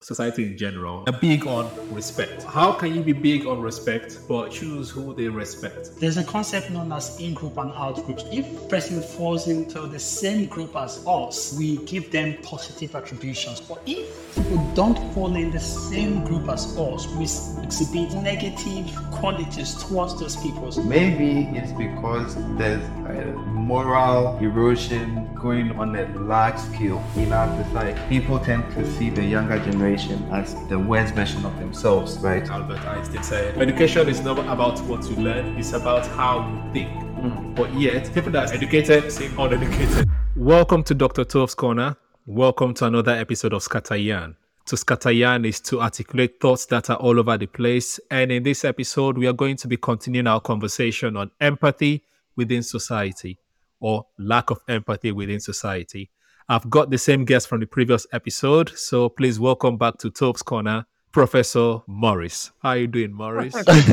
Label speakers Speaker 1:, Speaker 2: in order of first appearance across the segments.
Speaker 1: society in general are big on respect. How can you be big on respect but choose who they respect?
Speaker 2: There's a concept known as in group and out group. If person falls into the same group as us, we give them positive attributions. But if people don't fall in the same group as us, we exhibit negative qualities towards those people.
Speaker 3: Maybe it's because there's a moral erosion going on a large scale in our society. People tend to see the younger generation as the worst version of themselves, right?
Speaker 1: Albert Einstein said, Education is not about what you learn, it's about how you think. Mm. But yet, people that are educated seem uneducated. Welcome to Dr. Tove's Corner. Welcome to another episode of Scatter Yarn. To Scatter Yarn is to articulate thoughts that are all over the place. And in this episode, we are going to be continuing our conversation on empathy within society or lack of empathy within society. I've got the same guest from the previous episode, so please welcome back to Tove's Corner, Professor Morris. How are you doing, Morris?
Speaker 2: oh,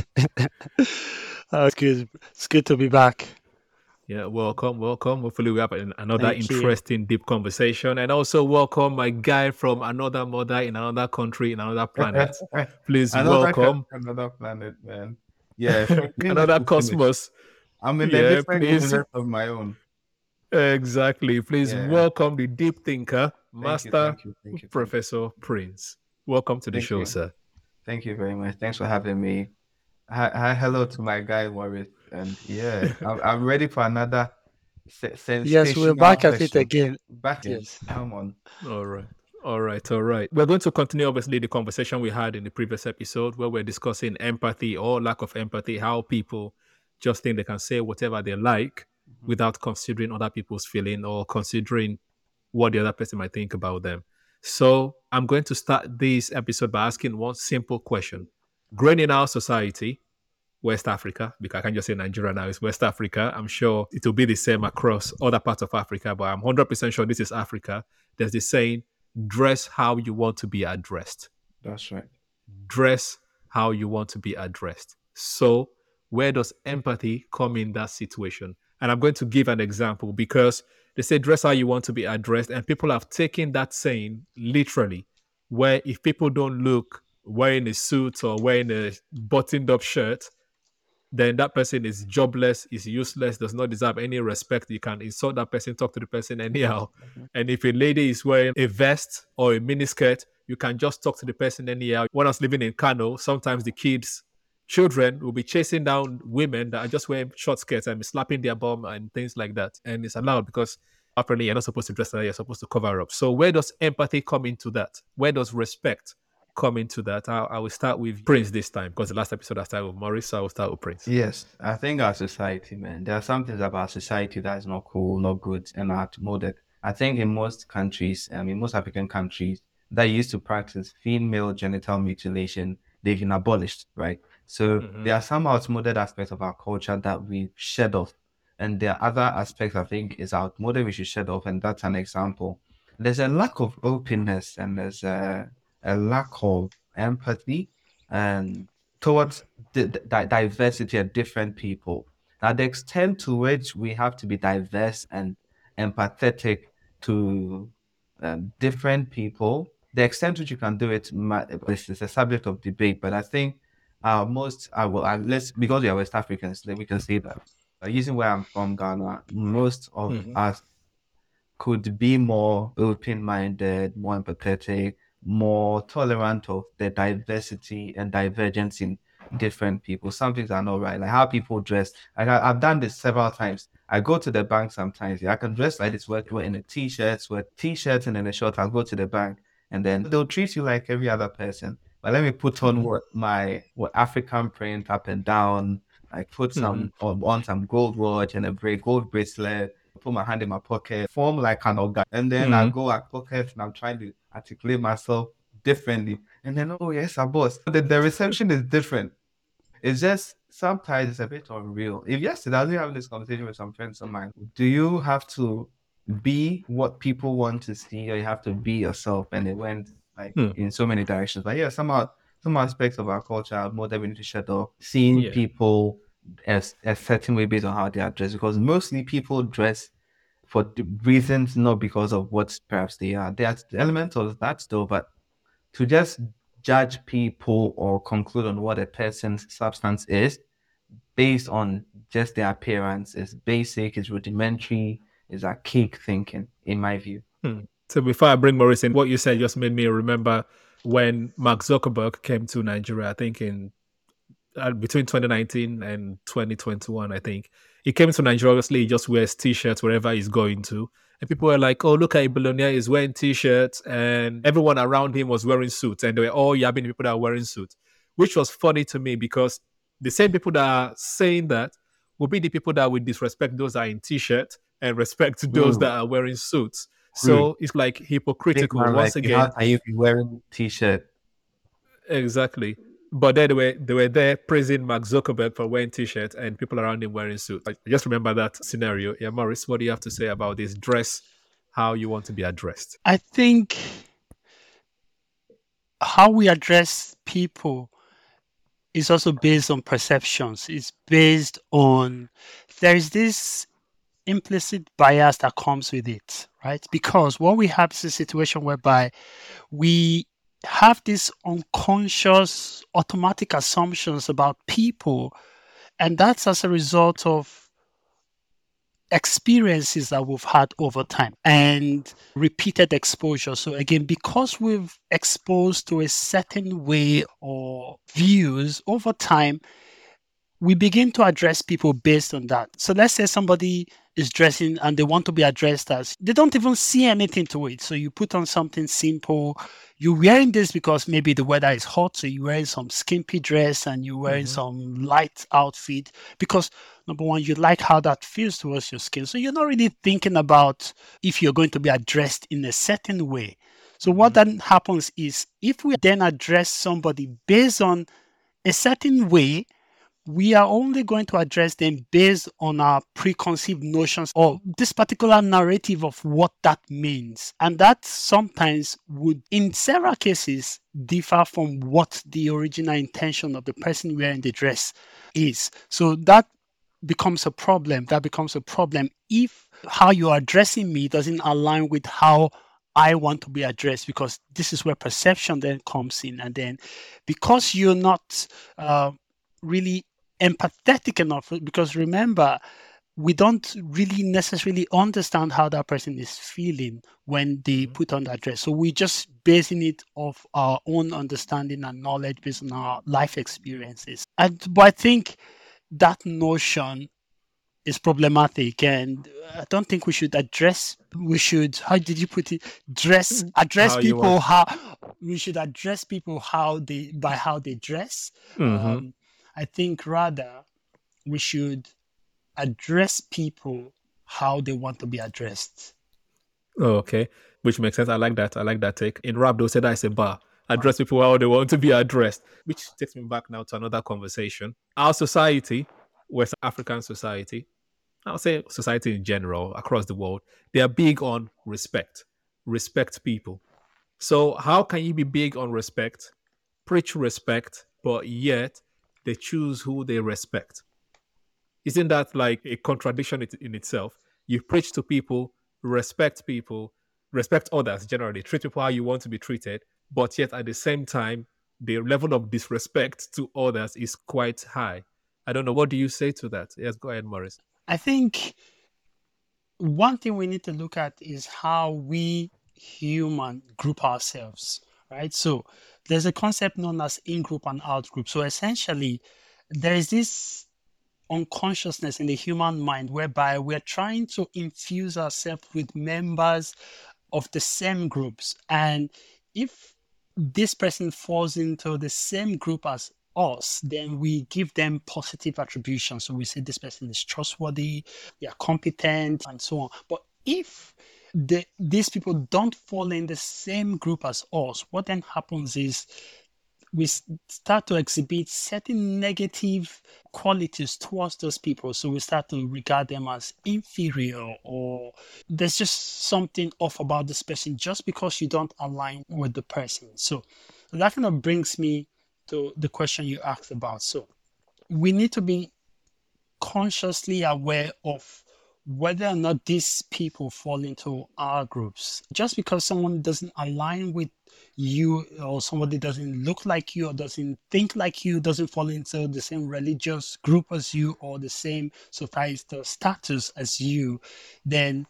Speaker 2: it's good. It's good to be back.
Speaker 1: Yeah, welcome, welcome. Hopefully, we have another Thank interesting, you. deep conversation. And also, welcome my guy from another mother in another country, in another planet. Please
Speaker 3: another
Speaker 1: welcome.
Speaker 3: Another planet, man. Yeah.
Speaker 1: another cosmos.
Speaker 3: I'm in yeah, a different universe of my own.
Speaker 1: Exactly. Please yeah. welcome the deep thinker, thank Master you, thank you, thank you, Professor Prince. Welcome to the show, sir.
Speaker 3: Thank you very much. Thanks for having me. Hi, hi hello to my guy Warwick, and yeah, I'm, I'm ready for another.
Speaker 2: Se- yes, we're back at it again.
Speaker 3: Back yes. Come on.
Speaker 1: All right. All right, all right. We're going to continue, obviously, the conversation we had in the previous episode where we're discussing empathy or lack of empathy, how people just think they can say whatever they like mm-hmm. without considering other people's feeling or considering what the other person might think about them. So I'm going to start this episode by asking one simple question. Growing in our society, West Africa, because I can't just say Nigeria now, it's West Africa. I'm sure it will be the same across other parts of Africa, but I'm 100% sure this is Africa. There's this saying, dress how you want to be addressed.
Speaker 3: That's right.
Speaker 1: Dress how you want to be addressed. So, where does empathy come in that situation? And I'm going to give an example because they say dress how you want to be addressed, and people have taken that saying literally. Where if people don't look wearing a suit or wearing a buttoned up shirt, then that person is jobless, is useless, does not deserve any respect. You can insult that person, talk to the person anyhow. Mm-hmm. And if a lady is wearing a vest or a miniskirt, you can just talk to the person anyhow. When I was living in Kano, sometimes the kids children will be chasing down women that are just wearing short skirts and slapping their bum and things like that. And it's allowed because apparently you're not supposed to dress like that, you're supposed to cover up. So where does empathy come into that? Where does respect come into that? I, I will start with Prince this time because the last episode I started with Morris, so I will start with Prince.
Speaker 3: Yes, I think our society, man, there are some things about society that is not cool, not good, and not outmoded. I think in most countries, I mean, most African countries that used to practice female genital mutilation, they've been abolished, right? So mm-hmm. there are some outmoded aspects of our culture that we shed off. And there are other aspects I think is outmoded we should shed off. And that's an example. There's a lack of openness and there's a, a lack of empathy and towards the, the diversity of different people. Now, the extent to which we have to be diverse and empathetic to um, different people, the extent to which you can do it is a subject of debate. But I think uh, most, uh, well, uh, let's because we are West Africans, then we can say that. Uh, using where I'm from, Ghana, most of mm-hmm. us could be more open-minded, more empathetic, more tolerant of the diversity and divergence in different people. Some things are not right, like how people dress. Like I, have done this several times. I go to the bank sometimes. Yeah, I can dress like this, wear, wear in a t-shirt, wear t-shirt and then a short. I'll go to the bank, and then they'll treat you like every other person. But let me put on mm-hmm. what my what African print up and down. I put some mm-hmm. on, some gold watch and a great gold bracelet. Put my hand in my pocket, form like an organ, and then mm-hmm. I go at pocket and I'm trying to articulate myself differently. And then oh yes, I boss. The, the reception is different. It's just sometimes it's a bit unreal. If yesterday I was having this conversation with some friends of mine, do you have to be what people want to see, or you have to be yourself? And it went like hmm. in so many directions. But yeah, some some aspects of our culture are more that we need to shut off. Seeing yeah. people as a certain way based on how they are dressed, because mostly people dress for reasons not because of what perhaps they are. There's elements of that still, but to just judge people or conclude on what a person's substance is based on just their appearance is basic, is rudimentary, is archaic thinking, in my view.
Speaker 1: Hmm. So before I bring Morris in, what you said just made me remember when Mark Zuckerberg came to Nigeria, I think in uh, between 2019 and 2021, I think. He came to Nigeria, obviously, he just wears t shirts wherever he's going to. And people were like, oh, look at Billionaire, he's wearing t shirts. And everyone around him was wearing suits. And they were all yabbing people that are wearing suits, which was funny to me because the same people that are saying that will be the people that would disrespect those that are in t shirts and respect those mm. that are wearing suits. So mm. it's like hypocritical once like, again.
Speaker 3: Are you wearing t shirt?
Speaker 1: Exactly. But then they were they were there praising Mark Zuckerberg for wearing t-shirt and people around him wearing suits. I just remember that scenario. Yeah, Morris, what do you have to say about this dress? How you want to be addressed?
Speaker 2: I think how we address people is also based on perceptions. It's based on there is this implicit bias that comes with it, right? Because what we have is a situation whereby we have these unconscious automatic assumptions about people and that's as a result of experiences that we've had over time and repeated exposure so again because we've exposed to a certain way or views over time we begin to address people based on that. So let's say somebody is dressing and they want to be addressed as they don't even see anything to it. So you put on something simple. You're wearing this because maybe the weather is hot, so you're wearing some skimpy dress and you're wearing mm-hmm. some light outfit because number one, you like how that feels towards your skin. So you're not really thinking about if you're going to be addressed in a certain way. So what mm-hmm. then happens is if we then address somebody based on a certain way, we are only going to address them based on our preconceived notions or this particular narrative of what that means. And that sometimes would, in several cases, differ from what the original intention of the person wearing the dress is. So that becomes a problem. That becomes a problem if how you're addressing me doesn't align with how I want to be addressed because this is where perception then comes in. And then because you're not uh, really empathetic enough because remember we don't really necessarily understand how that person is feeling when they mm-hmm. put on that dress. So we're just basing it off our own understanding and knowledge based on our life experiences. And but I think that notion is problematic and I don't think we should address we should how did you put it dress address how people how we should address people how they by how they dress. Mm-hmm. Um, I think rather we should address people how they want to be addressed.
Speaker 1: Oh, okay. Which makes sense. I like that. I like that take. In rap, they'll say that is a bar. Address people how they want to be addressed. Which takes me back now to another conversation. Our society, West African society, I'll say society in general across the world, they are big on respect. Respect people. So how can you be big on respect, preach respect, but yet they choose who they respect. Isn't that like a contradiction in itself? You preach to people, respect people, respect others generally, treat people how you want to be treated, but yet at the same time, the level of disrespect to others is quite high. I don't know. What do you say to that? Yes, go ahead, Morris.
Speaker 2: I think one thing we need to look at is how we human group ourselves, right? So there's a concept known as in group and out group. So essentially, there is this unconsciousness in the human mind whereby we're trying to infuse ourselves with members of the same groups. And if this person falls into the same group as us, then we give them positive attribution. So we say this person is trustworthy, they are competent, and so on. But if the, these people don't fall in the same group as us, what then happens is we start to exhibit certain negative qualities towards those people. So we start to regard them as inferior, or there's just something off about this person just because you don't align with the person. So that kind of brings me to the question you asked about. So we need to be consciously aware of whether or not these people fall into our groups. Just because someone doesn't align with you or somebody doesn't look like you or doesn't think like you, doesn't fall into the same religious group as you or the same societal status as you, then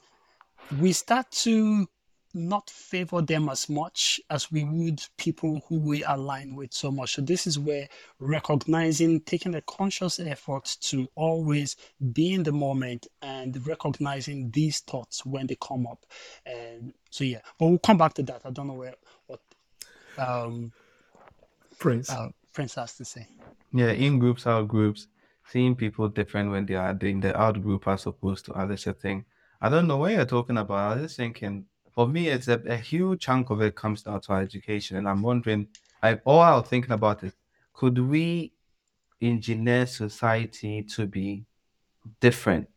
Speaker 2: we start to not favor them as much as we would people who we align with so much. So this is where recognizing, taking a conscious effort to always be in the moment and recognizing these thoughts when they come up. And so yeah, but we'll come back to that. I don't know where what um
Speaker 1: Prince.
Speaker 2: uh, Prince has to say.
Speaker 3: Yeah, in groups, out groups, seeing people different when they are doing the out group as opposed to others. A thing. I don't know what you're talking about. I was just thinking. For me, it's a, a huge chunk of it comes down to our education, and I'm wondering. Like all I was thinking about is, could we engineer society to be different,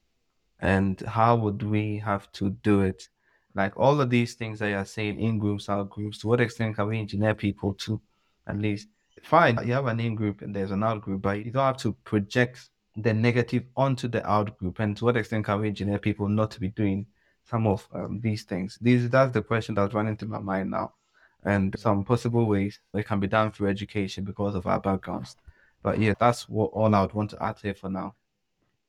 Speaker 3: and how would we have to do it? Like all of these things that you're saying in groups, out groups. To what extent can we engineer people to, at least? fine, you have an in group and there's an out group, but you don't have to project the negative onto the out group. And to what extent can we engineer people not to be doing some of um, these things? These that's the question that's running through my mind now, and some possible ways it can be done through education because of our backgrounds. But yeah, that's what all I would want to add here for now.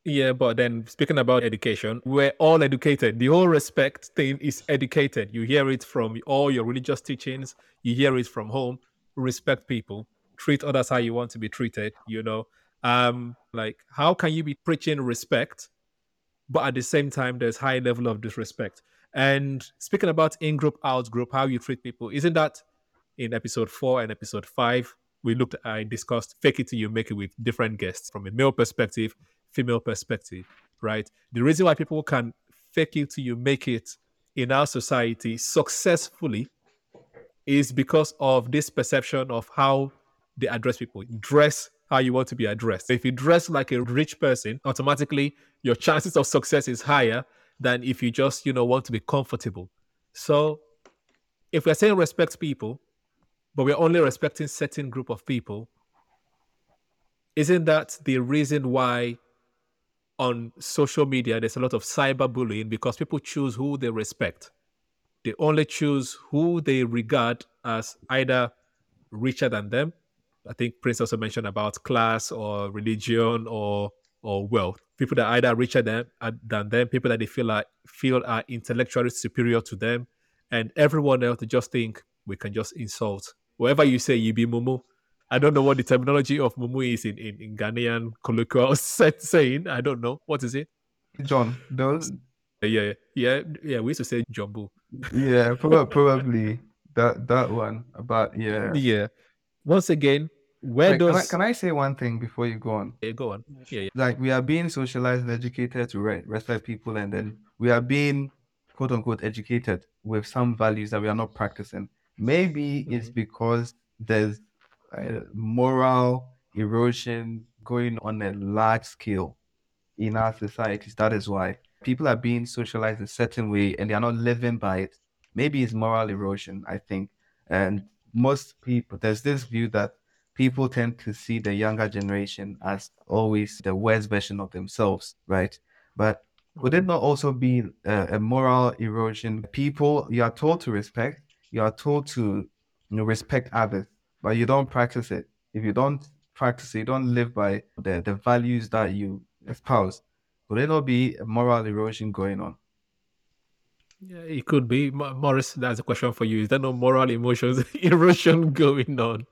Speaker 1: Yeah, but then speaking about education, we're all educated. The whole respect thing is educated. You hear it from all your religious teachings, you hear it from home. Respect people, treat others how you want to be treated, you know. Um, like how can you be preaching respect, but at the same time there's high level of disrespect? And speaking about in-group, out-group, how you treat people, isn't that in episode four and episode five? We looked uh, I discussed fake it till you make it with different guests from a male perspective, female perspective, right? The reason why people can fake it till you make it in our society successfully is because of this perception of how they address people. Dress how you want to be addressed. If you dress like a rich person, automatically your chances of success is higher than if you just, you know, want to be comfortable. So if we're saying respect people, but we're only respecting certain group of people, isn't that the reason why on social media there's a lot of cyberbullying because people choose who they respect. They only choose who they regard as either richer than them. I think Prince also mentioned about class or religion or or wealth. People that are either richer than uh, than them, people that they feel like feel are intellectually superior to them, and everyone else they just think we can just insult. Whatever you say, you be mumu. I don't know what the terminology of mumu is in, in, in Ghanaian colloquial set saying. I don't know. What is it?
Speaker 3: John, those
Speaker 1: Yeah, yeah, yeah. We used to say jumbo.
Speaker 3: yeah, prob- probably that that one. But yeah.
Speaker 1: Yeah. Once again, where
Speaker 3: Like, can, I, can I say one thing before you go on?
Speaker 1: Yeah, go on? Yeah, yeah.
Speaker 3: Like we are being socialized and educated to re- respect people, and then we are being quote unquote educated with some values that we are not practicing. Maybe it's because there's uh, moral erosion going on a large scale in our societies. That is why people are being socialized a certain way and they are not living by it. Maybe it's moral erosion, I think. And most people, there's this view that people tend to see the younger generation as always the worst version of themselves, right? But would it not also be a, a moral erosion? People you are told to respect, you are told to you know, respect others, but you don't practice it. If you don't practice it, you don't live by the, the values that you espouse. Would it not be a moral erosion going on?
Speaker 1: Yeah, it could be. Morris, that's a question for you. Is there no moral emotions erosion going on?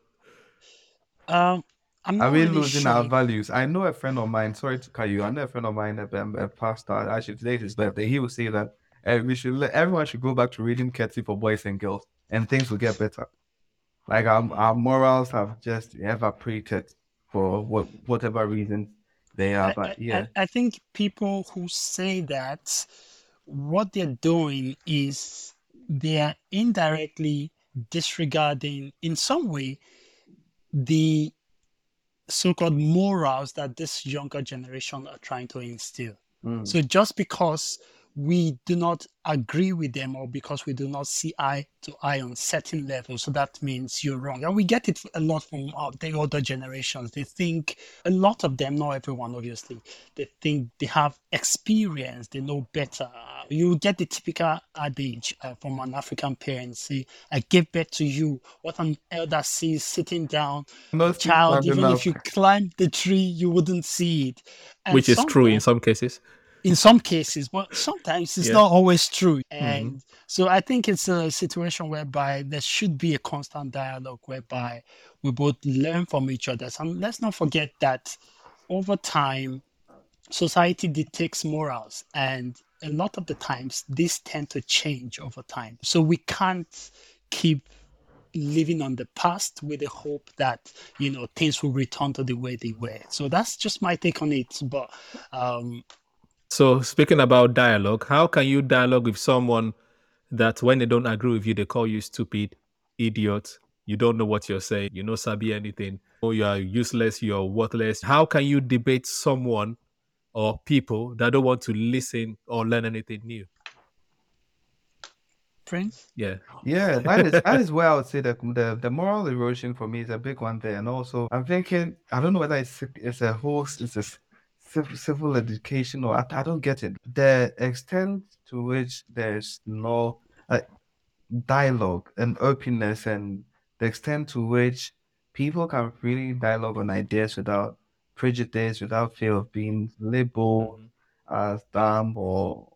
Speaker 2: Um, I'm not
Speaker 3: Are we
Speaker 2: really
Speaker 3: losing
Speaker 2: sure.
Speaker 3: our values? I know a friend of mine. Sorry to cut you. I know a friend of mine, a, a pastor. Actually, today's his birthday. He will say that uh, we should let, everyone should go back to reading Ketty for boys and girls, and things will get better. Like our our morals have just evaporated for what whatever reason they are. But
Speaker 2: I-
Speaker 3: yeah,
Speaker 2: I, I think people who say that, what they're doing is they are indirectly disregarding, in some way, the so-called morals that this younger generation are trying to instill.
Speaker 3: Mm.
Speaker 2: So just because we do not agree with them or because we do not see eye to eye on certain levels. So that means you're wrong. And we get it a lot from uh, the older generations. They think, a lot of them, not everyone, obviously, they think they have experience, they know better. You get the typical adage uh, from an African parent say, I give birth to you. What an elder sees sitting down,
Speaker 3: Most people
Speaker 2: child, even
Speaker 3: enough.
Speaker 2: if you climb the tree, you wouldn't see it. And
Speaker 1: Which is true in some cases.
Speaker 2: In some cases, but sometimes it's
Speaker 1: Yeah.
Speaker 2: not always true. And so I think it's a situation whereby there should be a constant dialogue whereby we both learn from each other. And let's not forget that over time, society dictates morals, and a lot of the times these tend to change over time. So we can't keep living on the past with the hope that you know things will return to the way they were. So that's just my take on it. But um,
Speaker 1: So speaking about dialogue, how can you dialogue with someone that when they don't agree with you, they call you stupid, idiot, you don't know what you're saying, you know sabi anything, or you are useless, you're worthless. How can you debate someone or people that don't want to listen or learn anything new?
Speaker 2: Prince.
Speaker 1: Yeah.
Speaker 3: Yeah, that is that is where I would say that the the moral erosion for me is a big one there, and also I'm thinking I don't know whether it's it's a whole it's a civil, education or I, I don't get it. The extent to which there's no uh, dialogue and openness, and the extent to which people can freely dialogue on ideas without prejudice, without fear of being labeled as dumb or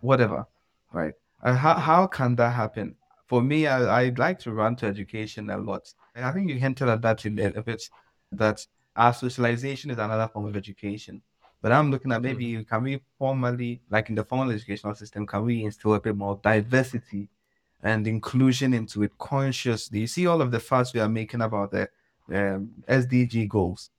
Speaker 3: whatever, right? And how how can that happen? For me, I I like to run to education a lot. I think you hinted at that in a bit that our socialization is another form of education. But I'm looking at maybe can we formally, like in the formal educational system, can we instill a bit more diversity and inclusion into it consciously? You see all of the fuss we are making about the um, SDG goals.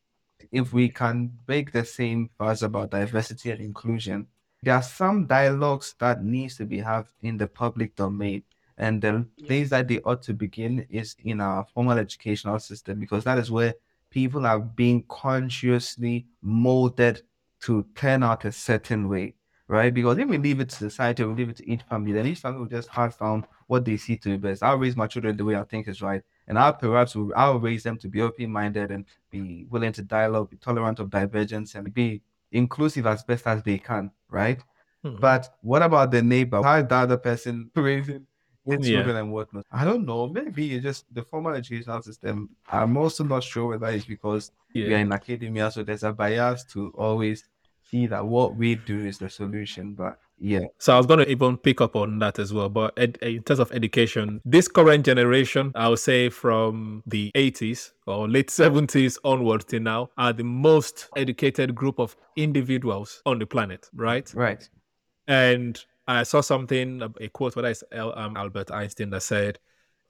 Speaker 3: If we can make the same fuss about diversity and inclusion, there are some dialogues that needs to be have in the public domain and the place that they ought to begin is in our formal educational system because that is where people are being consciously molded to turn out a certain way right because if we leave it to society we leave it to each family then each family will just pass down what they see to be best i'll raise my children the way i think is right and i'll perhaps i'll raise them to be open-minded and be willing to dialogue be tolerant of divergence and be inclusive as best as they can right
Speaker 1: Mhm.
Speaker 3: but what about the neighbor? How is the other person raising its
Speaker 1: Yeah.
Speaker 3: and? I don't know. Maybe it's just the formal educational system. I'm also not sure whether it's because we are in academia, so there's a bias to always see that what we do is the solution. But yeah,
Speaker 1: So I was going to even pick up on that as well. But ed- in terms of education, this current generation, I would say from the 80s or late 70s onwards till now, are the most educated group of individuals on the planet, right?
Speaker 3: right.
Speaker 1: And I saw something, a quote, whether it's L- um, Albert Einstein that said,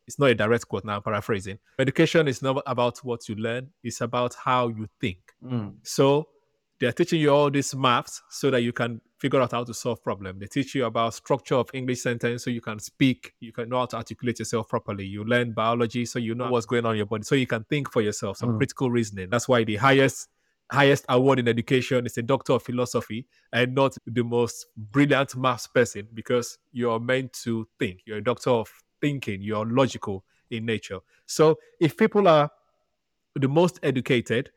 Speaker 1: it's not a direct quote now, I'm paraphrasing. Education is not about what you learn, it's about how you think.
Speaker 3: Mm.
Speaker 1: So they're teaching you all these maths so that you can figure out how to solve problems. They teach you about structure of English sentence so you can speak, you can know how to articulate yourself properly. You learn biology so you know what's going on in your body, so you can think for yourself, some
Speaker 3: Mm.
Speaker 1: critical reasoning. That's why the highest highest award in education is a doctor of philosophy and not the most brilliant maths person because you're meant to think. You're a doctor of thinking, you're logical in nature. So if people are the most educated,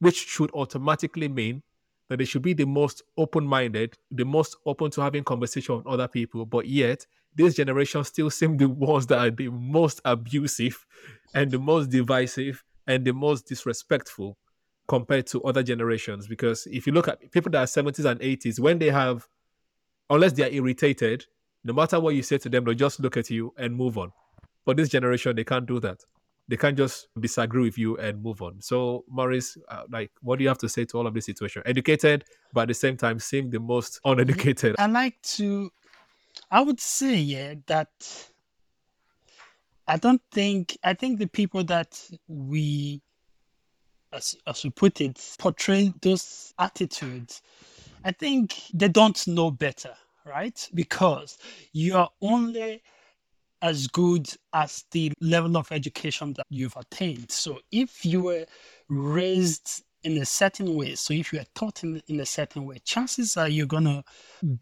Speaker 1: which should automatically mean that they should be the most open-minded, the most open to having conversation with other people. But yet, this generation still seem the ones that are the most abusive and the most divisive and the most disrespectful compared to other generations. Because if you look at people that are 70s and 80s, when they have, unless they are irritated, no matter what you say to them, they'll just look at you and move on. But this generation, they can't do that they can't just disagree with you and move on. So, Morris, uh, like, what do you have to say to all of this situation? Educated, but at the same time, seem the most uneducated.
Speaker 2: I like to, I would say, yeah, that I don't think, I think the people that we, as, as we put it, portraying those attitudes, I think they don't know better, right? Because you are only as good as the level of education that you've attained. So if you were raised in a certain way, so if you are taught in, in a certain way, chances are you're going to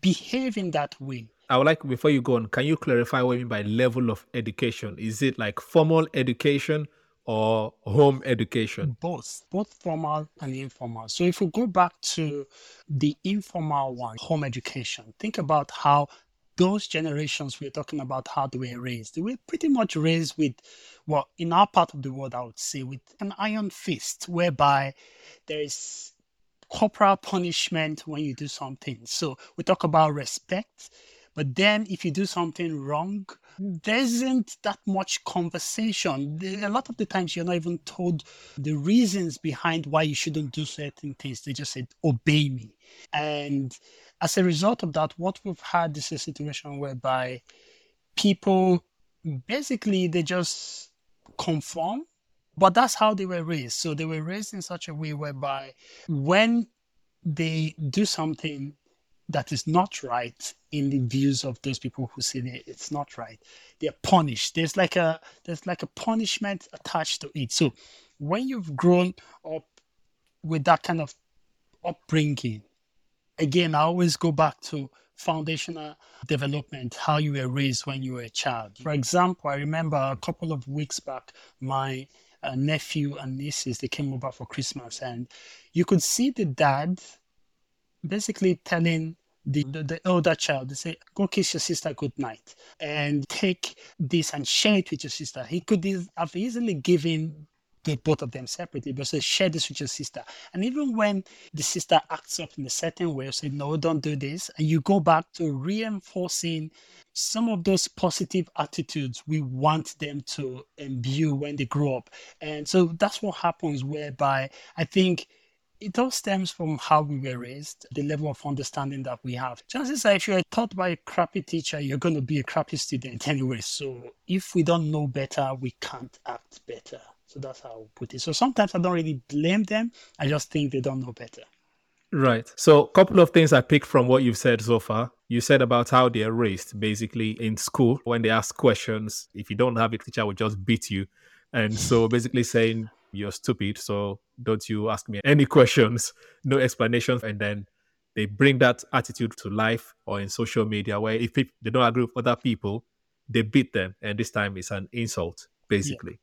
Speaker 2: behave in that way.
Speaker 1: I would like, before you go on, can you clarify what you mean by level of education? Is it like formal education or home education?
Speaker 2: Both, both formal and informal. So if we go back to the informal one, home education, think about how those generations we're talking about how they were raised. They were pretty much raised with, well, in our part of the world, I would say, with an iron fist, whereby there is corporal punishment when you do something. So we talk about respect, but then if you do something wrong, there isn't that much conversation. A lot of the times you're not even told the reasons behind why you shouldn't do certain things. They just said, obey me. And as a result of that, what we've had is a situation whereby people basically they just conform, but that's how they were raised. So they were raised in such a way whereby when they do something that is not right in the views of those people who say that it's not right, they're punished. There's like a there's like a punishment attached to it. So when you've grown up with that kind of upbringing, again, I always go back to foundational development, how you were raised when you were a child. For example, I remember a couple of weeks back, my uh, nephew and nieces they came over for Christmas, and you could see the dad basically telling the, the, the, older child, they say, go kiss your sister good night and take this and share it with your sister. He could have easily given the both of them separately, but say, share this with your sister. And even when the sister acts up in a certain way, say, no, don't do this, and you go back to reinforcing some of those positive attitudes we want them to imbue when they grow up. And so that's what happens, whereby I think it all stems from how we were raised, the level of understanding that we have. Chances are, if you're taught by a crappy teacher, you're going to be a crappy student anyway. So if we don't know better, we can't act better. So that's how I put it. So sometimes I don't really blame them. I just think they don't know better.
Speaker 1: Right. So a couple of things I picked from what you've said so far. You said about how they're raised basically in school when they ask questions. If you don't have it, teacher will just beat you. And so basically saying you're stupid, so don't you ask me any questions, no explanations, and then they bring that attitude to life or in social media where if they don't agree with other people, they beat them, and this time it's an insult, basically. Yeah.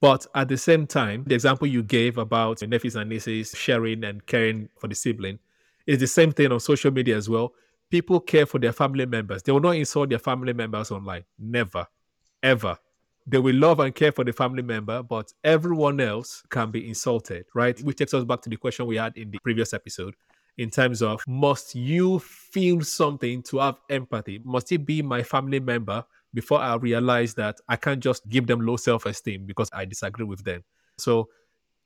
Speaker 1: But at the same time, the example you gave about nephews and nieces sharing and caring for the sibling is the same thing on social media as well. People care for their family members. They will not insult their family members online. Never, ever. They will love and care for the family member, but everyone else can be insulted, right? Which takes us back to the question we had in the previous episode in terms of must you feel something to have empathy? Must it be my family member before I realize that I can't just give them low self esteem because I disagree with them. So,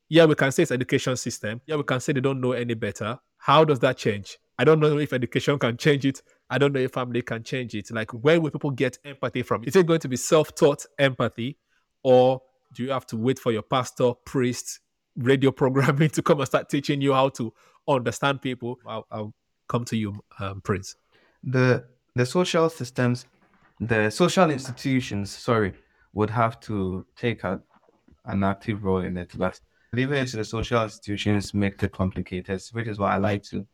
Speaker 1: yeah, we can say it's education system. Yeah, we can say they don't know any better. How does that change? I don't know if education can change it. I don't know if family can change it. Like, where will people get empathy from? Is it going to be self taught empathy, or do you have to wait for your pastor, priest, radio programming to come and start teaching you how to understand people? I'll, I'll come to you, um, Prince.
Speaker 3: The the social systems the social institutions, sorry, would have to take a, an active role in it. But leaving it to the social institutions makes it complicated, which is why I like to.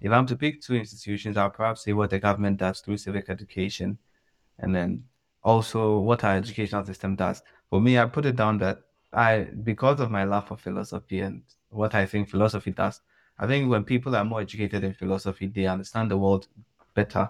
Speaker 3: If I'm to pick two institutions, I'll perhaps say what the government does through civic education, and then also what our educational system does. For me, I put it down that I, because of my love for philosophy and what I think philosophy does, I think when people are more educated in philosophy, they understand the world better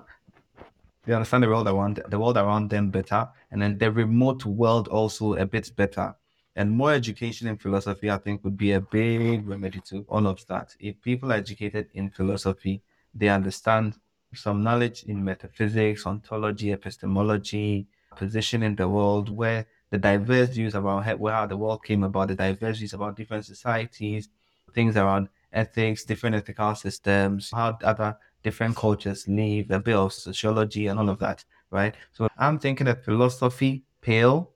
Speaker 3: they understand the world around the world around them better, and then the remote world also a bit better. And more education in philosophy, I think, would be a big remedy to all of that. If people are educated in philosophy, they understand some knowledge in metaphysics, ontology, epistemology, position in the world, where the diverse views about how the world came about, the diverse views about different societies, things around ethics, different ethical systems, how other different cultures live, a bit of sociology and all of that, right? So I'm thinking that philosophy pale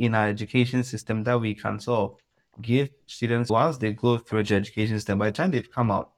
Speaker 3: in our education system that we can sort of give students once they go through the education system, by the time they've come out,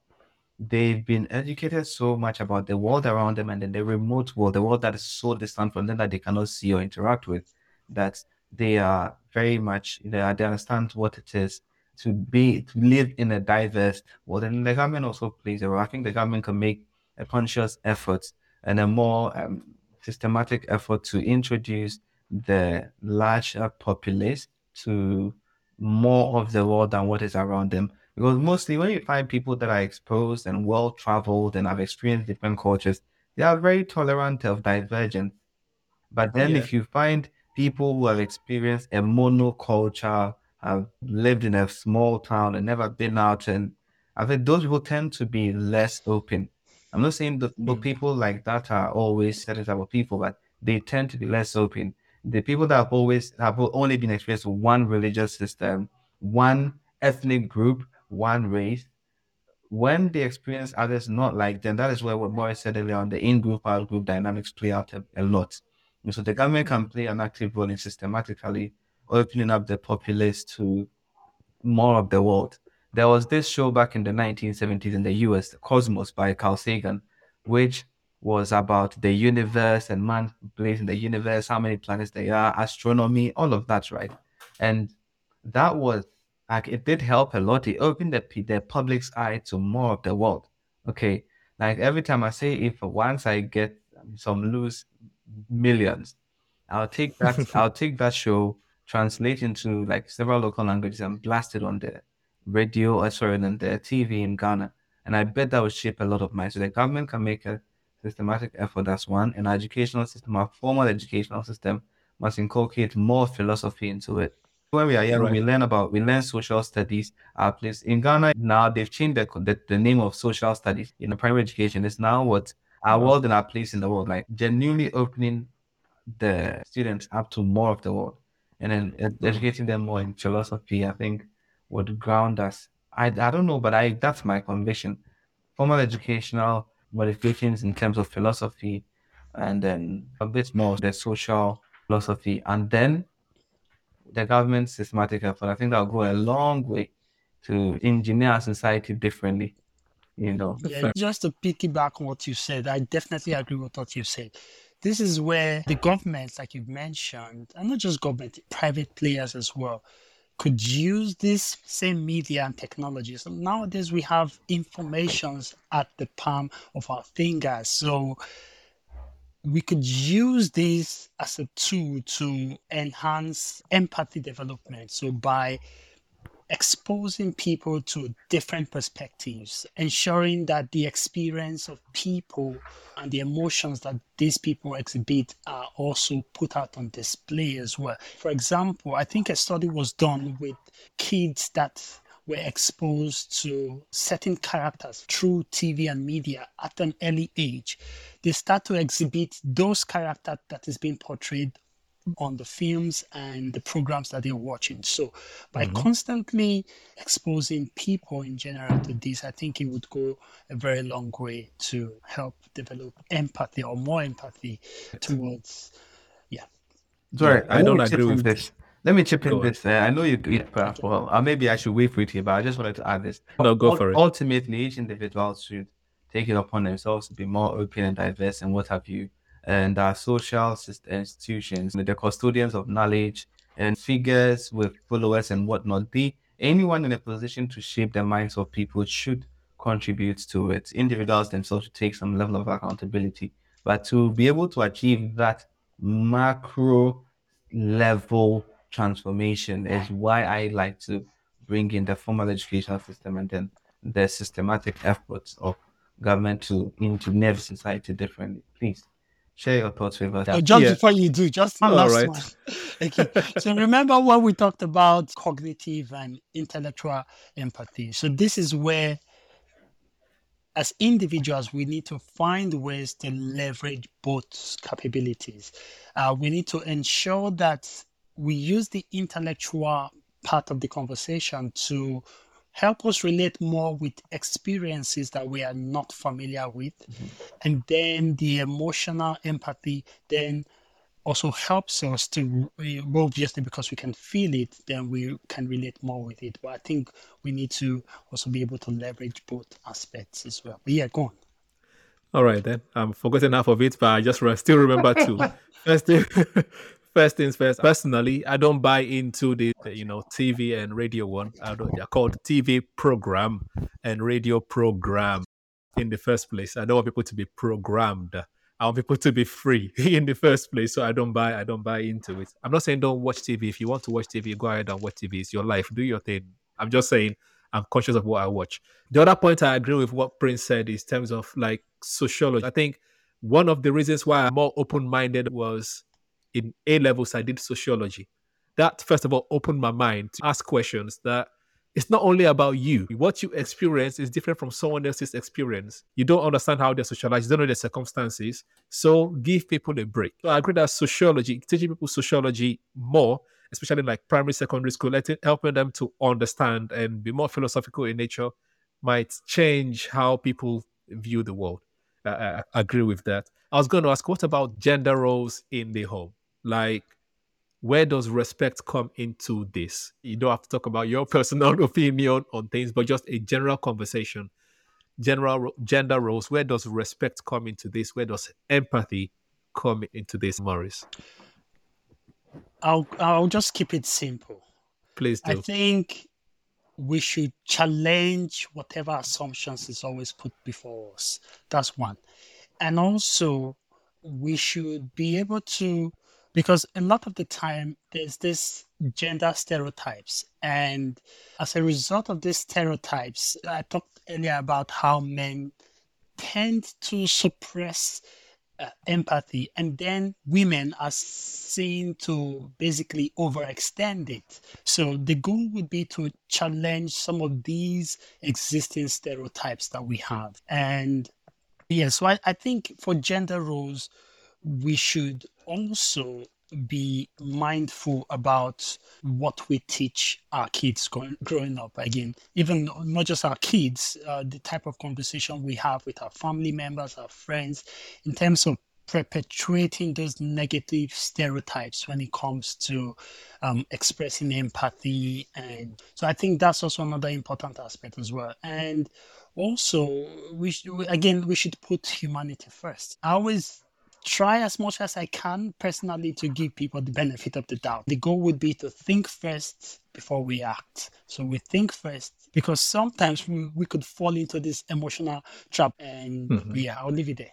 Speaker 3: they've been educated so much about the world around them and then the remote world, the world that is so distant from them that they cannot see or interact with, that they are very much, you know, they understand what it is to be to live in a diverse world. And the government also plays a role. I think the government can make a conscious effort and a more um, systematic effort to introduce the larger populace to more of the world than what is around them. Because mostly when you find people that are exposed and well traveled and have experienced different cultures, they are very tolerant of divergence. But then
Speaker 1: Yeah.
Speaker 3: if you find people who have experienced a monoculture, have lived in a small town and never been out, and I think those people tend to be less open. I'm not saying that the people like that are always certain type of people, but they tend to be less open. The people that have always have only been to one religious system, one ethnic group, one race, when they experience others not like them, that is where what Morris said earlier on, the in-group, out-group dynamics play out a, a lot. And so the government can play an active role in systematically opening up the populace to more of the world. There was this show back in the 1970s in the US, Cosmos by Carl Sagan, which was about the universe and man place in the universe, how many planets there are, astronomy, all of that, right? And that was like it did help a lot. It opened the the public's eye to more of the world. Okay, like every time I say, if once I get some loose millions, I'll take that. I'll take that show, translate into like several local languages, and blast it on the radio, or sorry, on the TV in Ghana. And I bet that would shape a lot of minds. So the government can make a systematic effort. That's one. An educational system, a formal educational system, must inculcate more philosophy into it. When we are young,
Speaker 1: Right.
Speaker 3: we learn about we learn social studies. Our place in Ghana now they've changed the, the the name of social studies in the primary education. It's now what our world and our place in the world, like genuinely opening the students up to more of the world, and then ed- educating them more in philosophy. I think would ground us. I I don't know, but I that's my conviction. Formal educational modifications in terms of philosophy, and then a bit more of the social philosophy, and then the government systematic effort. I think that'll go a long way to engineer our society differently. You know,
Speaker 2: Yeah, just to piggyback on what you said, I definitely agree with what you said. This is where the government, like you've mentioned, and not just government, private players as well, could use this same media and technology. So nowadays we have informations at the palm of our fingers. So we could use this as a tool to enhance empathy development. So by exposing people to different perspectives, ensuring that the experience of people and the emotions that these people exhibit are also put out on display as well. For example, I think a study was done with kids that were exposed to certain characters through TV and media at an early age. They start to exhibit those characters that is being portrayed on the films and the programs that they're watching. So by constantly exposing people in general to this, I think it would go a very long way to help develop empathy or more empathy towards yeah.
Speaker 3: sorry,
Speaker 1: I
Speaker 3: let
Speaker 1: don't
Speaker 3: me
Speaker 1: agree with
Speaker 3: this. Let me chip in
Speaker 1: Go on.
Speaker 3: this. Uh, I know you, you well, or maybe I should wait for it here, but I just wanted to add this.
Speaker 1: No, go
Speaker 3: Ul-
Speaker 1: for it.
Speaker 3: Ultimately, each individual should take it upon themselves to be more open and diverse and what have you. And our social institutions, the custodians of knowledge and figures with followers and whatnot, they, anyone in a position to shape the minds of people should contribute to it. Individuals themselves should take some level of accountability. But to be able to achieve that macro level transformation is why I like to bring in the formal educational system and then the systematic efforts of government to engineer society differently. Please share your thoughts with us.
Speaker 2: Oh, just
Speaker 1: Yeah.
Speaker 2: before you do, just one
Speaker 1: All
Speaker 2: last
Speaker 1: right.
Speaker 2: one. Okay. so remember what we talked about cognitive and intellectual empathy. So this is where as individuals, we need to find ways to leverage both capabilities. Uh, we need to ensure that we use the intellectual part of the conversation to help us relate more with experiences that we are not familiar with. Mm-hmm. And then the emotional empathy then also helps us to, uh, well, obviously, because we can feel it, then we can relate more with it. But I think we need to also be able to leverage both aspects as well. But yeah, go on.
Speaker 1: All right then. I'm forgetting half of it, but I just re- still remember two. first thing, first things first. Personally, I don't buy into the you know TV and radio one. I don't, they're called TV program and radio program in the first place. I don't want people to be programmed. I want people to be free in the first place. So I don't buy. I don't buy into it. I'm not saying don't watch TV. If you want to watch TV, go ahead and watch TV. It's your life. Do your thing. I'm just saying I'm conscious of what I watch. The other point I agree with what Prince said is terms of like sociology. I think one of the reasons why I'm more open minded was in A levels, I did sociology. That, first of all, opened my mind to ask questions that it's not only about you. What you experience is different from someone else's experience. You don't understand how they're socialized, you don't know their circumstances. So give people a break. So I agree that sociology, teaching people sociology more, especially in like primary, secondary school, letting, helping them to understand and be more philosophical in nature might change how people view the world. I, I agree with that. I was going to ask, what about gender roles in the home? Like, where does respect come into this? You don't have to talk about your personal opinion on things, but just a general conversation. General gender roles. Where does respect come into this? Where does empathy come into this, Morris?
Speaker 2: I'll I'll just keep it simple.
Speaker 1: Please do.
Speaker 2: I think we should challenge whatever assumptions is always put before us. That's one. And also we should be able to because a lot of the time there's this gender stereotypes. And as a result of these stereotypes i talked earlier about how men tend to suppress uh, empathy. And then women are seen to basically overextend it. So the goal would be to challenge some of these existing stereotypes that we have. And yeah so i, I think for gender roles we should also be mindful about what we teach our kids going, growing up. Again, even not just our kids, uh, the type of conversation we have with our family members, our friends, in terms of perpetuating those negative stereotypes when it comes to um, expressing empathy. And so I think that's also another important aspect as well. And also, we should, again, we should put humanity first. I always try as much as I can personally to give people the benefit of the doubt. The goal would be to think first before we act. So we think first because sometimes we, we could fall into this emotional trap and mm-hmm. yeah, I'll leave it there.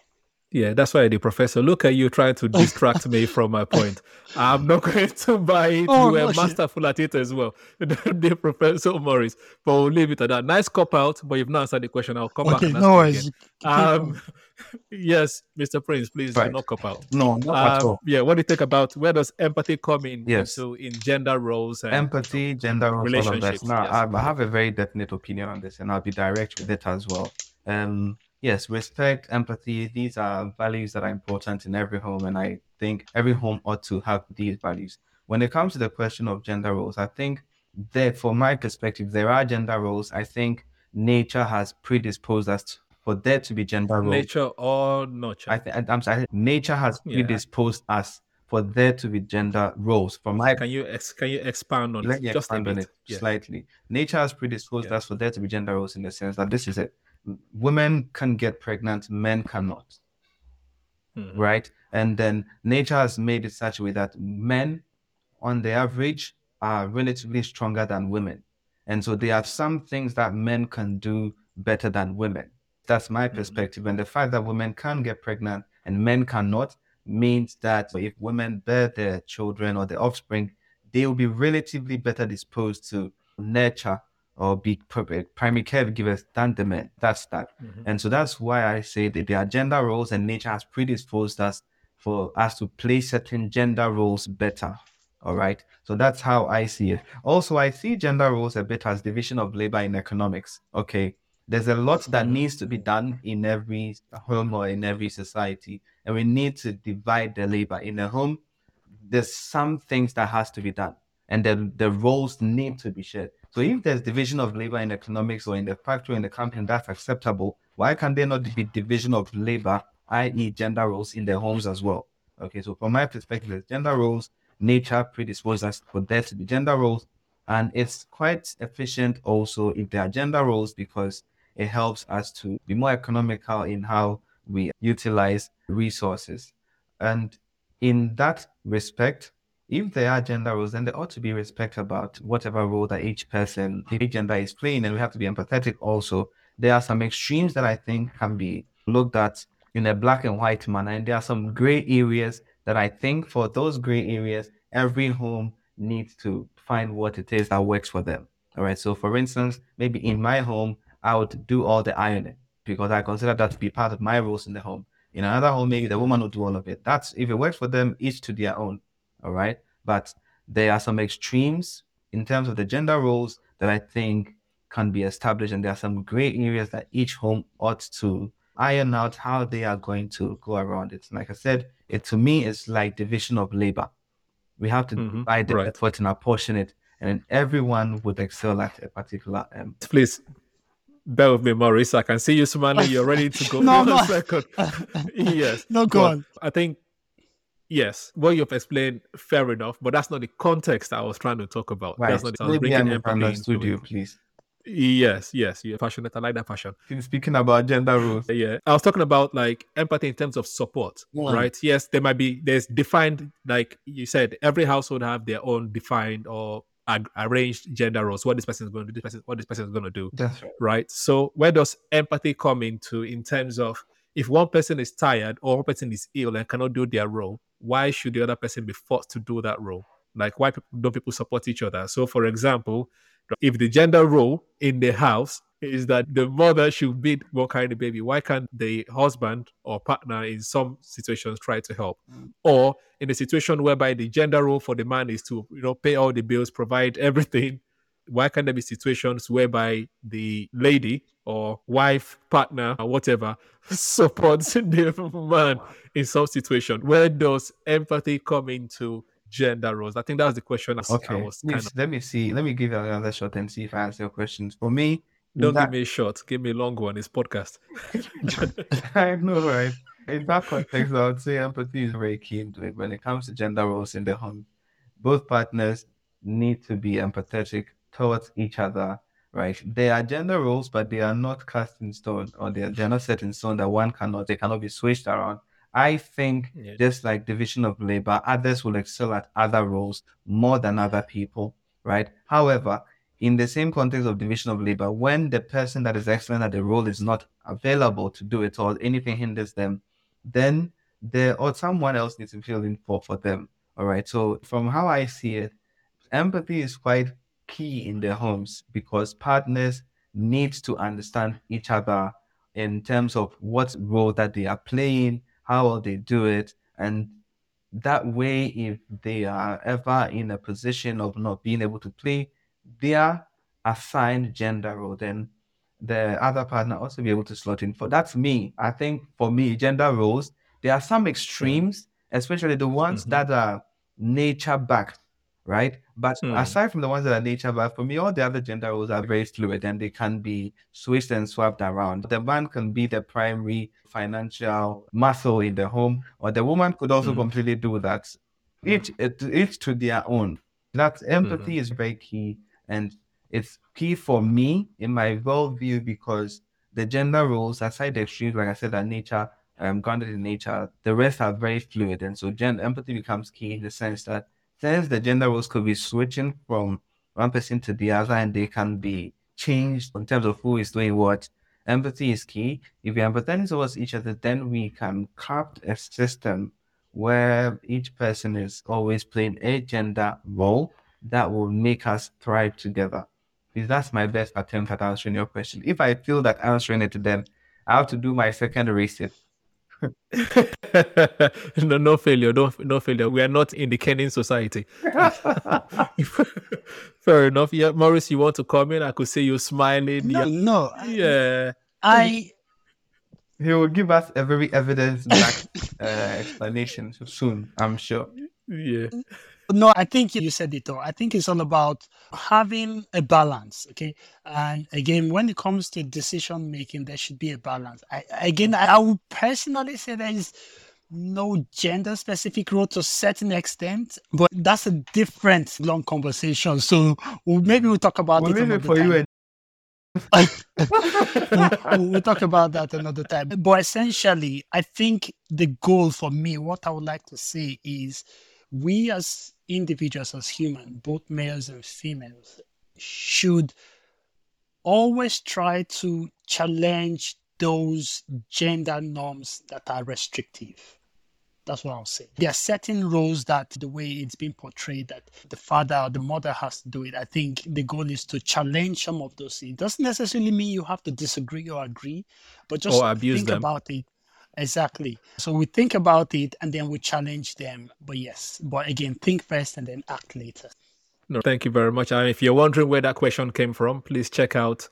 Speaker 1: Yeah, that's why the professor. Look at you trying to distract me from my point. I'm not going to buy it. Oh, you were masterful at it as well, the professor Morris. But we'll leave it at that. Nice cop out, but you've not answered the question. I'll come okay, back. And no worries. Um, yes, Mr. Prince, please right. do not cop out.
Speaker 3: No, not um, at all.
Speaker 1: Yeah, what do you think about where does empathy come in? Yes. So in gender roles and
Speaker 3: empathy, gender roles, relationships. Now, yes. I have a very definite opinion on this, and I'll be direct with it as well. Um, yes, respect, empathy, these are values that are important in every home. And I think every home ought to have these values. When it comes to the question of gender roles, I think that from my perspective, there are gender roles. I think nature has predisposed us for there to be gender roles.
Speaker 1: Nature or nurture?
Speaker 3: I think I'm sorry. Nature has predisposed yeah. us for there to be gender roles. For my
Speaker 1: can you ex- can you expand on let
Speaker 3: it? Just expand on it yeah. slightly. Nature has predisposed yeah. us for there to be gender roles in the sense that this is it women can get pregnant, men cannot. Mm-hmm. Right? And then nature has made it such a way that men, on the average, are relatively stronger than women. And so there are some things that men can do better than women. That's my mm-hmm. perspective. And the fact that women can get pregnant and men cannot means that if women bear their children or their offspring, they will be relatively better disposed to nurture or be primary caregivers than the men. That's that. Mm-hmm. And so that's why I say that the gender roles and nature has predisposed us for us to play certain gender roles better. All right. So that's how I see it. Also, I see gender roles a bit as division of labor in economics. Okay. There's a lot that mm-hmm. needs to be done in every home or in every society. And we need to divide the labor. In a home, there's some things that has to be done. And the, the roles need to be shared so if there's division of labor in economics or in the factory in the company, that's acceptable. Why can there not be division of labor, i.e., gender roles in their homes as well? Okay, so from my perspective, gender roles, nature predisposes us for there to be gender roles, and it's quite efficient also if there are gender roles because it helps us to be more economical in how we utilize resources. And in that respect, if there are gender roles, then there ought to be respect about whatever role that each person, each gender is playing, and we have to be empathetic also. There are some extremes that I think can be looked at in a black and white manner, and there are some gray areas that I think for those gray areas, every home needs to find what it is that works for them. All right. So, for instance, maybe in my home, I would do all the ironing because I consider that to be part of my roles in the home. In another home, maybe the woman will do all of it. That's if it works for them, each to their own. All right. But there are some extremes in terms of the gender roles that I think can be established, and there are some gray areas that each home ought to iron out how they are going to go around it. Like I said, it to me is like division of labor. We have to mm-hmm. divide the right. effort and apportion it, and everyone would excel at a particular. Um,
Speaker 1: Please bear with me, Morris. I can see you smiling. You're ready to go.
Speaker 2: no, no.
Speaker 1: second. yes.
Speaker 2: No, go on.
Speaker 1: I think yes, what you've explained, fair enough, but that's not the context I was trying to talk about.
Speaker 3: Right.
Speaker 1: That's
Speaker 3: not the, Maybe I you, please.
Speaker 1: Yes, yes, you're passionate. I like that passion.
Speaker 3: Speaking about gender roles.
Speaker 1: Yeah. I was talking about like empathy in terms of support, yeah. right? Yes, there might be there's defined like you said, every household have their own defined or ag- arranged gender roles. What this person is going to do, this person, what this person is going to do.
Speaker 3: That's right.
Speaker 1: Right. So where does empathy come into in terms of if one person is tired or one person is ill and cannot do their role, why should the other person be forced to do that role? Like why don't people support each other? So for example, if the gender role in the house is that the mother should be more carry the baby, why can't the husband or partner in some situations try to help? Mm. Or in a situation whereby the gender role for the man is to you know pay all the bills, provide everything, why can't there be situations whereby the lady or wife, partner, or whatever supports the man in some situation? Where does empathy come into gender roles? I think that was the question.
Speaker 3: okay, I was of... let me see. Let me give you another shot and see if I answer your questions. For me,
Speaker 1: don't that... give me a short. Give me a long one. It's podcast.
Speaker 3: I know, right? In that context, I would say empathy is very key into it. When it comes to gender roles in the home, both partners need to be empathetic towards each other. Right? There are gender roles, but they are not cast in stone, or they are, they are not set in stone that one cannot. They cannot be switched around. I think yeah. just like division of labor, others will excel at other roles more than other people, right? However, in the same context of division of labor, when the person that is excellent at the role is not available to do it or anything hinders them, then there or someone else needs to fill in for, for them. All right. So from how I see it, empathy is quite key in their homes because partners need to understand each other in terms of what role that they are playing how will they do it? And that way, if they are ever in a position of not being able to play their assigned gender role, then the other partner also be able to slot in. For that's me. I think for me, gender roles, there are some extremes, especially the ones mm-hmm. that are nature backed right? But hmm. aside from the ones that are nature, but for me, all the other gender roles are very fluid and they can be switched and swapped around. The man can be the primary financial muscle in the home, or the woman could also hmm. completely do that. Each, each to their own. That empathy mm-hmm. is very key, and it's key for me in my worldview because the gender roles, aside the extremes, like I said, are nature um, grounded in nature. The rest are very fluid, and so gen- empathy becomes key in the sense that since the gender roles could be switching from one person to the other and they can be changed in terms of who is doing what, empathy is key. If we empathize towards each other, then we can craft a system where each person is always playing a gender role that will make us thrive together. Because that's my best attempt at answering your question. If I feel that answering it, then I have to do my second reset
Speaker 1: no, no failure, no, no failure. We are not in the Kenyan society. Fair enough. Yeah, Morris, you want to come in? I could see you smiling.
Speaker 2: No,
Speaker 1: yeah.
Speaker 2: no.
Speaker 1: Yeah.
Speaker 2: I.
Speaker 3: He will give us a very evidence-backed uh, explanation soon. I'm sure.
Speaker 1: Yeah.
Speaker 2: No, I think you said it all. I think it's all about having a balance. Okay. And again, when it comes to decision making, there should be a balance. I, again, I, would personally say there is no gender specific role to a certain extent, but that's a different long conversation. So maybe we'll talk about
Speaker 3: we'll
Speaker 2: it
Speaker 3: another for time. You and-
Speaker 2: we'll talk about that another time. But essentially, I think the goal for me, what I would like to say is we as individuals as human, both males and females, should always try to challenge those gender norms that are restrictive. That's what I'll say. There are certain roles that the way it's been portrayed that the father or the mother has to do it. I think the goal is to challenge some of those things. It doesn't necessarily mean you have to disagree or agree, but just think them. about it. Exactly. So we think about it and then we challenge them. But yes, but again, think first and then act later.
Speaker 1: No, thank you very much. And if you're wondering where that question came from, please check out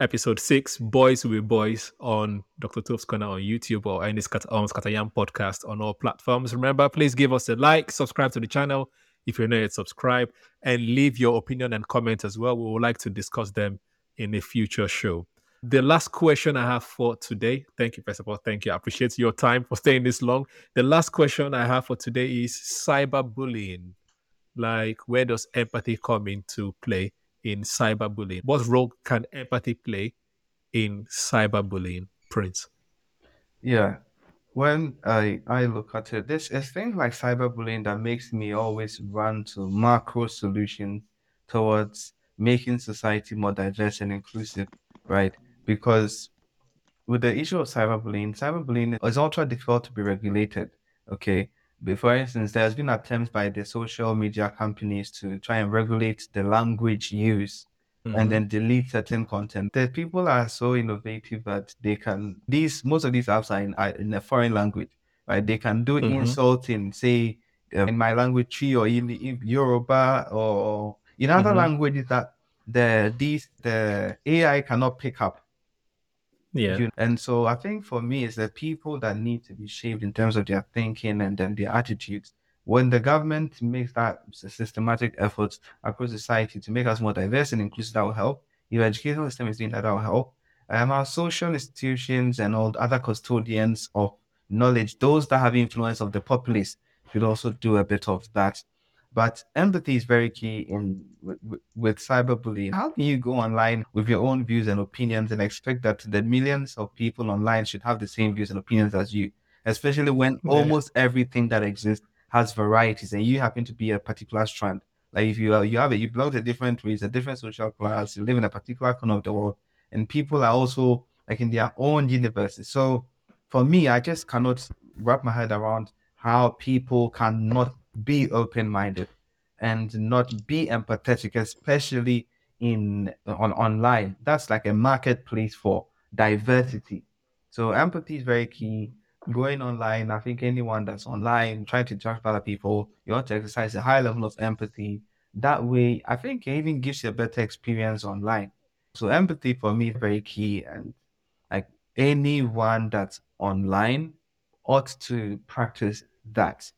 Speaker 1: episode six, Boys with Boys, on Dr. Corner on YouTube or any on Scatter Yarn podcast on all platforms. Remember, please give us a like, subscribe to the channel if you're not yet subscribed, and leave your opinion and comment as well. We would like to discuss them in a future show. The last question I have for today, thank you, first of all, thank you. I appreciate your time for staying this long. The last question I have for today is cyberbullying. Like, where does empathy come into play? in cyberbullying? What role can empathy play in cyberbullying, Prince?
Speaker 3: Yeah. When I, I look at it, this is things like cyberbullying that makes me always run to macro solutions towards making society more diverse and inclusive, right? Because with the issue of cyberbullying, cyberbullying is ultra difficult to be regulated. Okay But for instance, there's been attempts by the social media companies to try and regulate the language use mm-hmm. and then delete certain content. The people are so innovative that they can these most of these apps are in, are in a foreign language, right? They can do mm-hmm. insulting, say uh, in my language, tree or in, in Yoruba or in other mm-hmm. languages that the these the AI cannot pick up.
Speaker 1: Yeah. You,
Speaker 3: and so I think for me, it's the people that need to be shaped in terms of their thinking and then their attitudes. When the government makes that systematic efforts across society to make us more diverse and inclusive, that will help. Your educational system is doing that, that will help. Um, our social institutions and all other custodians of knowledge, those that have influence of the populace, should also do a bit of that. But empathy is very key in with, with cyberbullying. How can you go online with your own views and opinions and expect that the millions of people online should have the same views and opinions as you? Especially when yeah. almost everything that exists has varieties, and you happen to be a particular strand. Like if you are, you have a, you belong to a different race, a different social class, you live in a particular corner of the world, and people are also like in their own universes. So for me, I just cannot wrap my head around how people cannot be open minded and not be empathetic, especially in on online. That's like a marketplace for diversity. So empathy is very key. Going online, I think anyone that's online trying to interact with other people, you want to exercise a high level of empathy. That way, I think it even gives you a better experience online. So empathy for me is very key, and like anyone that's online ought to practice that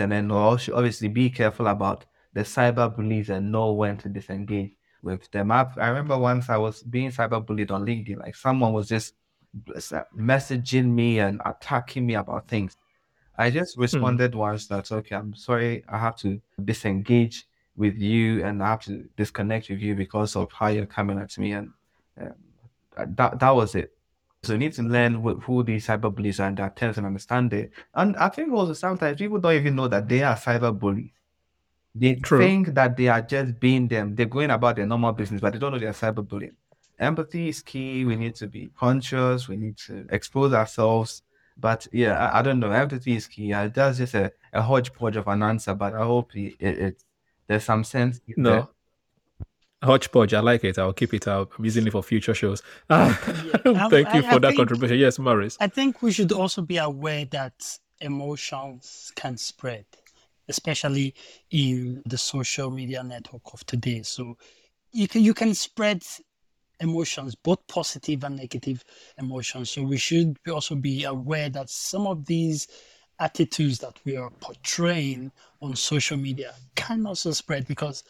Speaker 3: and then also obviously be careful about the cyber bullies and know when to disengage with them. I, I remember once I was being cyber bullied on LinkedIn, like someone was just messaging me and attacking me about things. I just hmm. responded once that okay, I'm sorry, I have to disengage with you and I have to disconnect with you because of how you're coming at me, and uh, that that was it. So you need to learn who these cyber bullies are and their terms and understand it. And I think also sometimes people don't even know that they are cyber bullies. They True. think that they are just being them. They're going about their normal business, but they don't know they're cyberbullying. Empathy is key. We need to be conscious. We need to expose ourselves. But yeah, I, I don't know. Empathy is key. Uh, that's just a, a hodgepodge of an answer, but I hope it, it, it there's some sense.
Speaker 1: No, there. Hodgepodge, I like it. I'll keep it up. I'm using it for future shows. Ah, yeah. Thank I, you for I that think, contribution. Yes, Morris.
Speaker 2: I think we should also be aware that emotions can spread, especially in the social media network of today. So you can you can spread emotions, both positive and negative emotions. So we should also be aware that some of these attitudes that we are portraying on social media can also spread because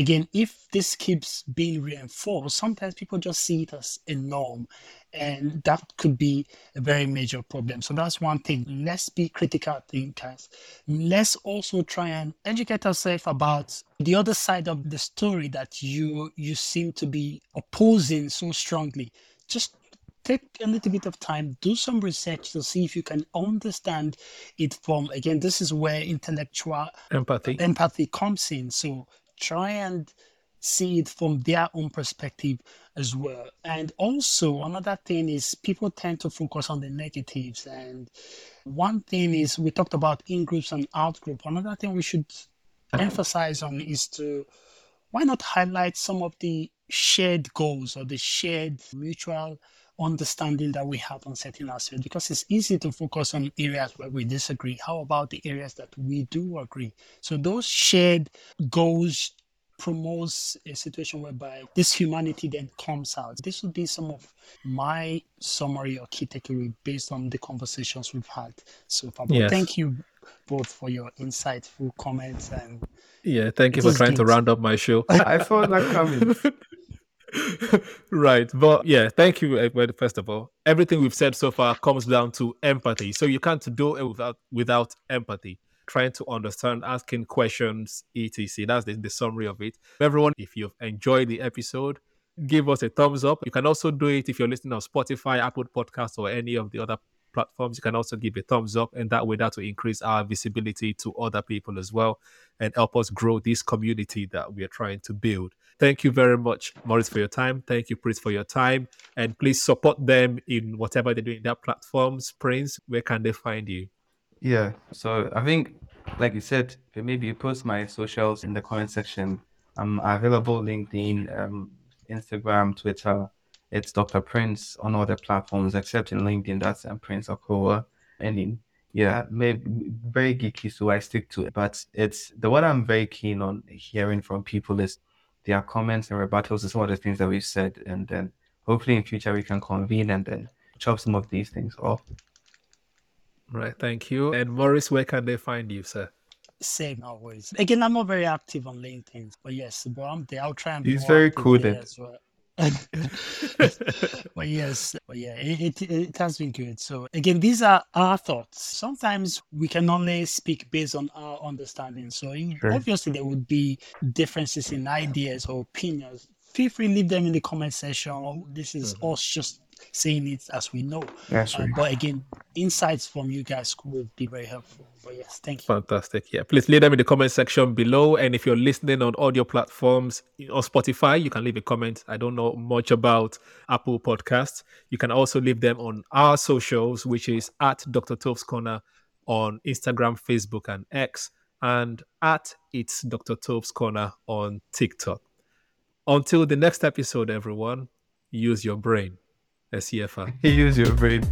Speaker 2: again, if this keeps being reinforced, sometimes people just see it as a norm, and that could be a very major problem. So that's one thing. Let's be critical thinkers. Let's also try and educate ourselves about the other side of the story that you you seem to be opposing so strongly. Just take a little bit of time, do some research to see if you can understand it from, again, this is where intellectual
Speaker 1: empathy,
Speaker 2: empathy comes in. So try and see it from their own perspective as well. And also, another thing is people tend to focus on the negatives. And one thing is, we talked about in groups and out group. Another thing we should emphasize on is to why not highlight some of the shared goals or the shared mutual understanding that we have on certain aspects because it's easy to focus on areas where we disagree. How about the areas that we do agree? So those shared goals promotes a situation whereby this humanity then comes out. This would be some of my summary or key takeaway based on the conversations we've had so far. Yes. Thank you both for your insightful comments and
Speaker 1: yeah, thank you for trying good. to round up my show.
Speaker 3: I thought that coming.
Speaker 1: right. But yeah, thank you. Eh, first of all, everything we've said so far comes down to empathy. So you can't do it without without empathy. Trying to understand, asking questions, etc. That's the, the summary of it. Everyone, if you've enjoyed the episode, give us a thumbs up. You can also do it if you're listening on Spotify, Apple Podcasts, or any of the other platforms. You can also give a thumbs up, and that way that will increase our visibility to other people as well and help us grow this community that we are trying to build. Thank you very much, Morris, for your time. Thank you, Prince, for your time. And please support them in whatever they're doing in their platforms. Prince, where can they find you?
Speaker 3: Yeah, so I think, like you said, maybe you post my socials in the comment section. I'm available LinkedIn, um, Instagram, Twitter. It's Dr. Prince on all the platforms except in LinkedIn. That's um, Prince Okowa. And in yeah, maybe very geeky, so I stick to it. But it's the one I'm very keen on hearing from people is their comments and rebuttals to some of the things that we've said, and then hopefully in future we can convene and then chop some of these things off.
Speaker 1: Right, thank you. And Morris, where can they find you, sir?
Speaker 2: Same always. Again, I'm not very active on LinkedIn, but yes, but I'm there. I'll try and
Speaker 3: be. He's very cool then. As well.
Speaker 2: but yes, but yeah, it, it, it has been good. So again, these are our thoughts. Sometimes we can only speak based on our understanding. So sure. obviously there would be differences in ideas or opinions. Feel free leave them in the comment section. This is mm-hmm. us just saying it as we know.
Speaker 3: That's uh.
Speaker 2: Uh, but again, insights from you guys will be very helpful. But yes, thank you.
Speaker 1: Fantastic. Yeah, please leave them in the comment section below. And if you're listening on audio platforms on Spotify, you can leave a comment. I don't know much about Apple Podcasts. You can also leave them on our socials, which is at Dr. Tove's Corner on Instagram, Facebook, and X, and at It's Dr. Tove's Corner on TikTok. Until the next episode, everyone, use your brain. SCFR.
Speaker 3: Use your brain.